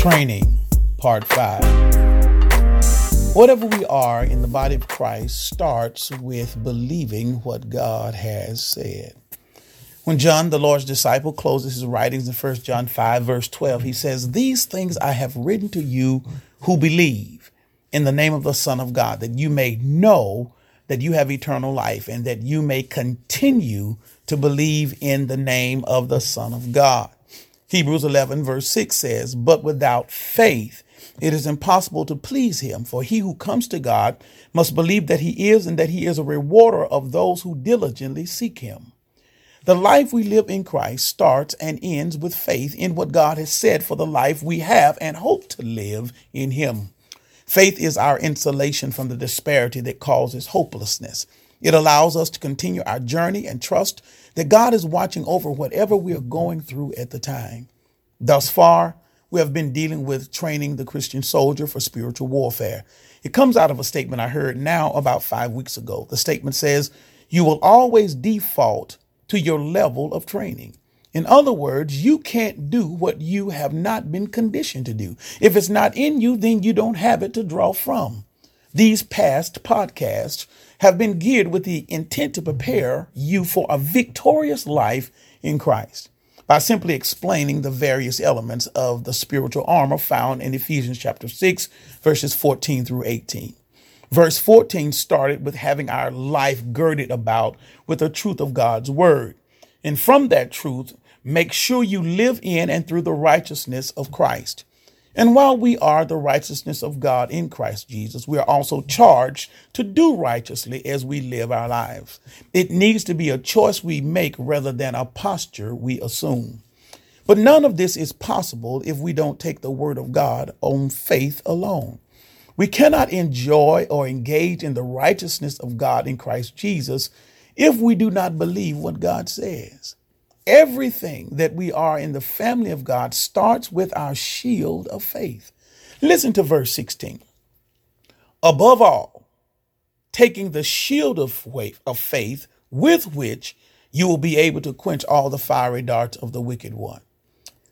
Training, Part 5. Whatever we are in the body of Christ starts with believing what God has said. When John, the Lord's disciple, closes his writings in 1 John 5, verse 12, he says, These things I have written to you who believe in the name of the Son of God, that you may know that you have eternal life and that you may continue to believe in the name of the Son of God. Hebrews 11, verse 6 says, But without faith, it is impossible to please him, for he who comes to God must believe that he is and that he is a rewarder of those who diligently seek him. The life we live in Christ starts and ends with faith in what God has said for the life we have and hope to live in him. Faith is our insulation from the disparity that causes hopelessness. It allows us to continue our journey and trust that God is watching over whatever we are going through at the time. Thus far, we have been dealing with training the Christian soldier for spiritual warfare. It comes out of a statement I heard now about five weeks ago. The statement says, You will always default to your level of training. In other words, you can't do what you have not been conditioned to do. If it's not in you, then you don't have it to draw from. These past podcasts have been geared with the intent to prepare you for a victorious life in Christ by simply explaining the various elements of the spiritual armor found in Ephesians chapter 6, verses 14 through 18. Verse 14 started with having our life girded about with the truth of God's word. And from that truth, make sure you live in and through the righteousness of Christ. And while we are the righteousness of God in Christ Jesus, we are also charged to do righteously as we live our lives. It needs to be a choice we make rather than a posture we assume. But none of this is possible if we don't take the word of God on faith alone. We cannot enjoy or engage in the righteousness of God in Christ Jesus if we do not believe what God says. Everything that we are in the family of God starts with our shield of faith. Listen to verse 16. Above all, taking the shield of faith with which you will be able to quench all the fiery darts of the wicked one.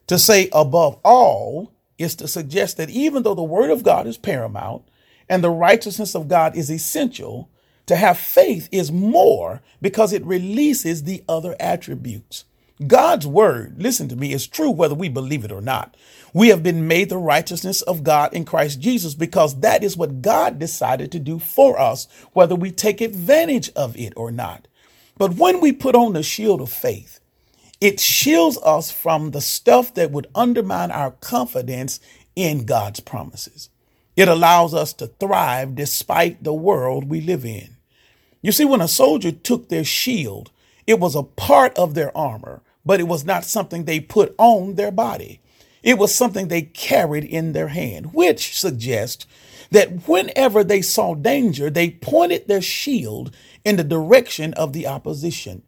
To say above all is to suggest that even though the word of God is paramount and the righteousness of God is essential, to have faith is more because it releases the other attributes. God's word, listen to me, is true whether we believe it or not. We have been made the righteousness of God in Christ Jesus because that is what God decided to do for us, whether we take advantage of it or not. But when we put on the shield of faith, it shields us from the stuff that would undermine our confidence in God's promises. It allows us to thrive despite the world we live in. You see, when a soldier took their shield, it was a part of their armor, but it was not something they put on their body. It was something they carried in their hand, which suggests that whenever they saw danger, they pointed their shield in the direction of the opposition.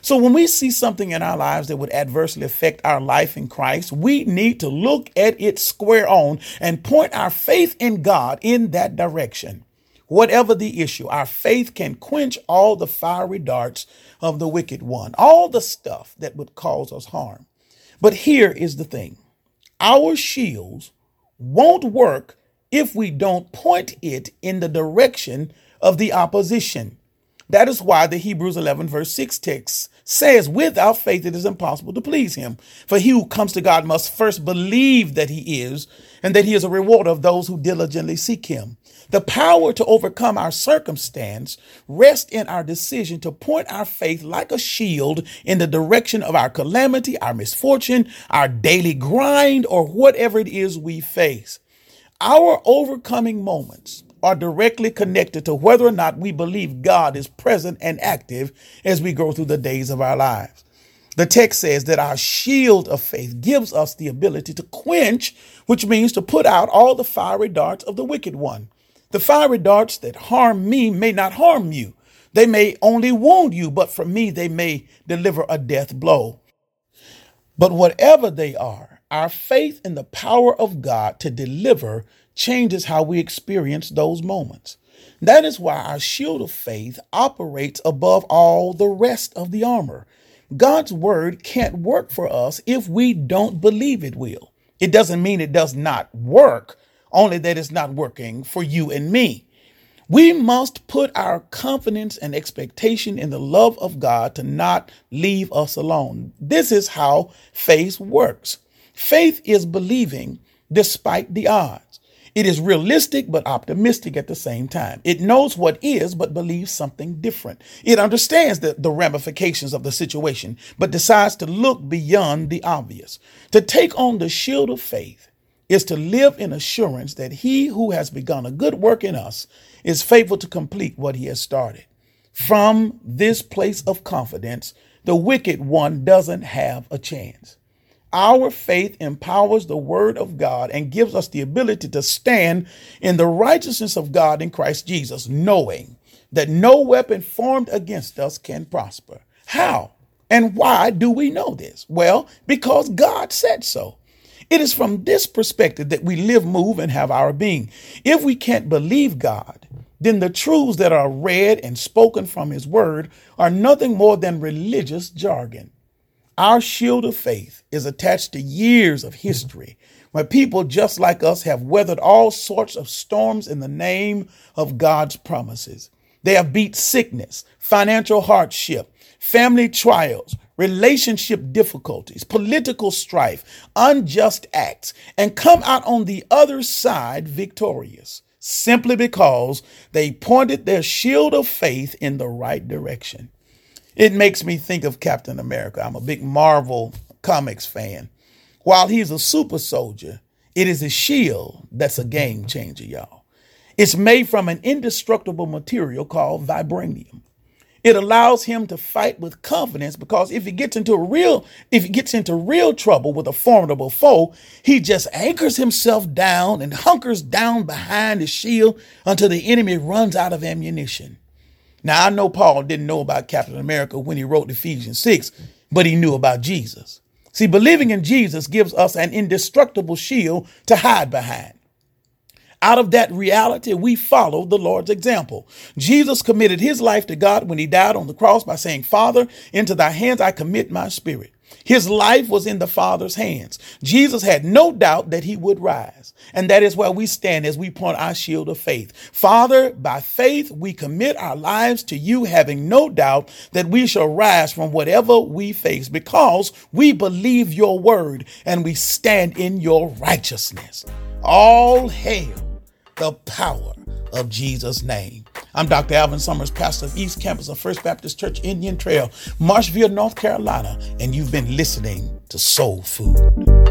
So when we see something in our lives that would adversely affect our life in Christ, we need to look at it square on and point our faith in God in that direction. Whatever the issue, our faith can quench all the fiery darts of the wicked one, all the stuff that would cause us harm. But here is the thing our shields won't work if we don't point it in the direction of the opposition. That is why the Hebrews 11, verse 6 text says, Without faith it is impossible to please him. For he who comes to God must first believe that he is, and that he is a rewarder of those who diligently seek him. The power to overcome our circumstance rests in our decision to point our faith like a shield in the direction of our calamity, our misfortune, our daily grind, or whatever it is we face. Our overcoming moments are directly connected to whether or not we believe God is present and active as we go through the days of our lives. The text says that our shield of faith gives us the ability to quench, which means to put out all the fiery darts of the wicked one. The fiery darts that harm me may not harm you. They may only wound you, but for me, they may deliver a death blow. But whatever they are, our faith in the power of God to deliver changes how we experience those moments. That is why our shield of faith operates above all the rest of the armor. God's word can't work for us if we don't believe it will. It doesn't mean it does not work, only that it's not working for you and me. We must put our confidence and expectation in the love of God to not leave us alone. This is how faith works. Faith is believing despite the odds. It is realistic but optimistic at the same time. It knows what is but believes something different. It understands the, the ramifications of the situation but decides to look beyond the obvious. To take on the shield of faith is to live in assurance that he who has begun a good work in us is faithful to complete what he has started. From this place of confidence, the wicked one doesn't have a chance. Our faith empowers the word of God and gives us the ability to stand in the righteousness of God in Christ Jesus, knowing that no weapon formed against us can prosper. How and why do we know this? Well, because God said so. It is from this perspective that we live, move, and have our being. If we can't believe God, then the truths that are read and spoken from His Word are nothing more than religious jargon. Our shield of faith is attached to years of history where people just like us have weathered all sorts of storms in the name of God's promises. They have beat sickness, financial hardship, family trials, relationship difficulties, political strife, unjust acts, and come out on the other side victorious simply because they pointed their shield of faith in the right direction. It makes me think of Captain America. I'm a big Marvel Comics fan. While he's a super soldier, it is his shield that's a game changer, y'all. It's made from an indestructible material called vibranium. It allows him to fight with confidence because if he gets into a real if he gets into real trouble with a formidable foe, he just anchors himself down and hunkers down behind his shield until the enemy runs out of ammunition. Now, I know Paul didn't know about Captain America when he wrote Ephesians 6, but he knew about Jesus. See, believing in Jesus gives us an indestructible shield to hide behind. Out of that reality, we follow the Lord's example. Jesus committed his life to God when he died on the cross by saying, Father, into thy hands I commit my spirit. His life was in the Father's hands. Jesus had no doubt that he would rise. And that is where we stand as we point our shield of faith. Father, by faith, we commit our lives to you, having no doubt that we shall rise from whatever we face because we believe your word and we stand in your righteousness. All hail the power of Jesus' name. I'm Dr. Alvin Summers, pastor of East Campus of First Baptist Church, Indian Trail, Marshville, North Carolina, and you've been listening to Soul Food.